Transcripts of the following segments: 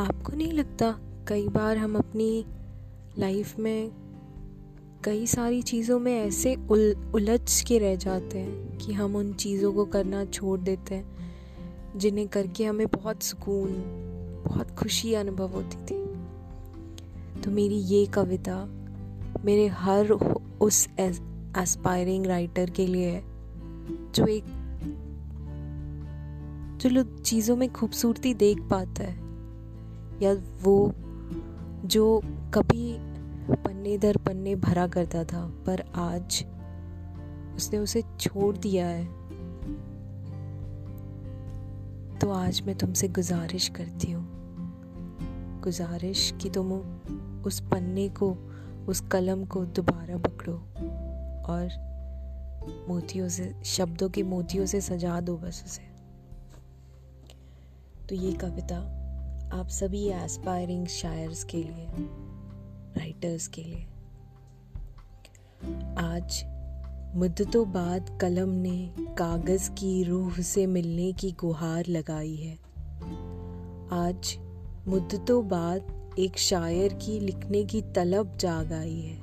लगता? कई बार हम अपनी लाइफ में कई सारी चीज़ों में ऐसे उल, उलझ के रह जाते हैं कि हम उन चीज़ों को करना छोड़ देते हैं, जिन्हें करके हमें बहुत सुकून, बहुत खुशी अनुभव होती थी। तो मेरी ये कविता मेरे हर उस एस्पायरिंग राइटर के लिए है, जो एक, जो लोग चीज़ों में खूबसूरती देख पाता है। या वो जो कभी पन्ने दर पन्ने भरा करता था, पर आज उसने उसे छोड़ दिया है। तो आज मैं तुमसे गुजारिश करती हूँ। गुजारिश कि तुम उस पन्ने को, उस कलम को दोबारा पकड़ो और मोतियों से, शब्दों के मोतियों से सजा दो बस उसे। तो ये कविता आप सभी एस्पायरिंग शायर्स के लिए राइटर्स के लिए, आज मुद्दतों बाद कलम ने कागज़ की रूह से मिलने की गुहार लगाई है। आज मुद्दतों बाद एक शायर की लिखने की तलब जाग आई है।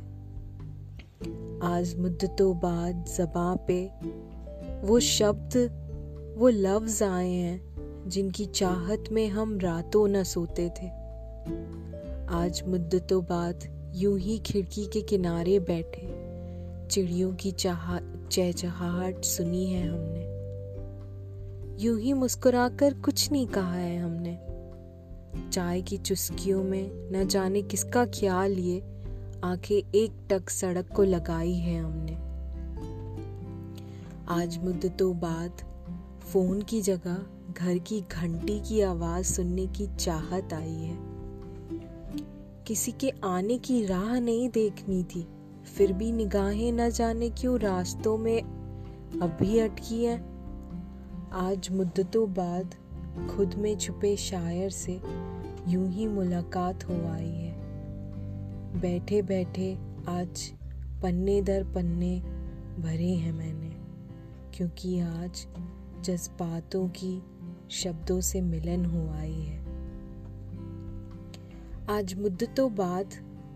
आज मुद्दतों बाद जबा पे वो शब्द, वो लफ्ज आए हैं जिनकी चाहत में हम रातों न सोते थे। आज मुद्दतों बाद यूँ ही खिड़की के किनारे बैठे, चिड़ियों की चाह, चहचहाहट सुनी है हमने। यूँ ही मुस्कुराकर कुछ नहीं कहा है हमने। चाय की चुस्कियों में न जाने किसका ख्याल लिए आँखें एक टक सड़क को लगाई है हमने। आज मुद्दतों बाद फ़ोन की जगह घर की घंटी की आवाज़ सुनने की चाहत आई है। किसी के आने की राह नहीं देखनी थी। फिर भी निगाहें न जाने क्यों रास्तों में अभी अटकी हैं। आज मुद्दतों बाद खुद में छुपे शायर से यूँ ही मुलाकात हो आई है। बैठे बैठे आज पन्ने दर पन्ने भरे हैं मैंने, क्योंकि आज जज्बातों की शब्दों से मिलन हो आई है। आज मुद्दतों बाद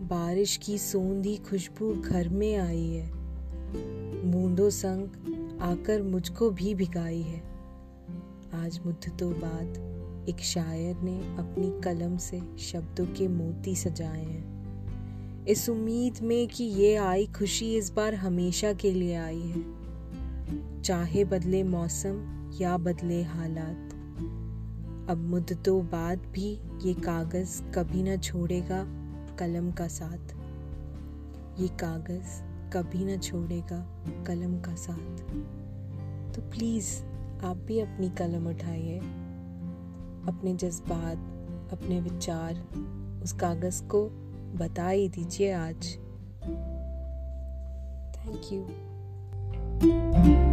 बारिश की सोंधी खुशबू घर में आई है। बूंदों संग आकर मुझको भी भिगाई है। आज मुद्दतों बाद एक शायर ने अपनी कलम से शब्दों के मोती सजाए हैं। इस उम्मीद में कि ये आई खुशी इस बार हमेशा के लिए आई है। चाहे बदले मौसम या बदले हालात। अब मुद्दतों बाद भी ये कागज़ कभी ना छोड़ेगा कलम का साथ। ये कागज़ कभी ना छोड़ेगा कलम का साथ। तो प्लीज़ आप भी अपनी कलम उठाइए, अपने जज्बात, अपने विचार, उस कागज़ को बता ही दीजिए आज। Thank you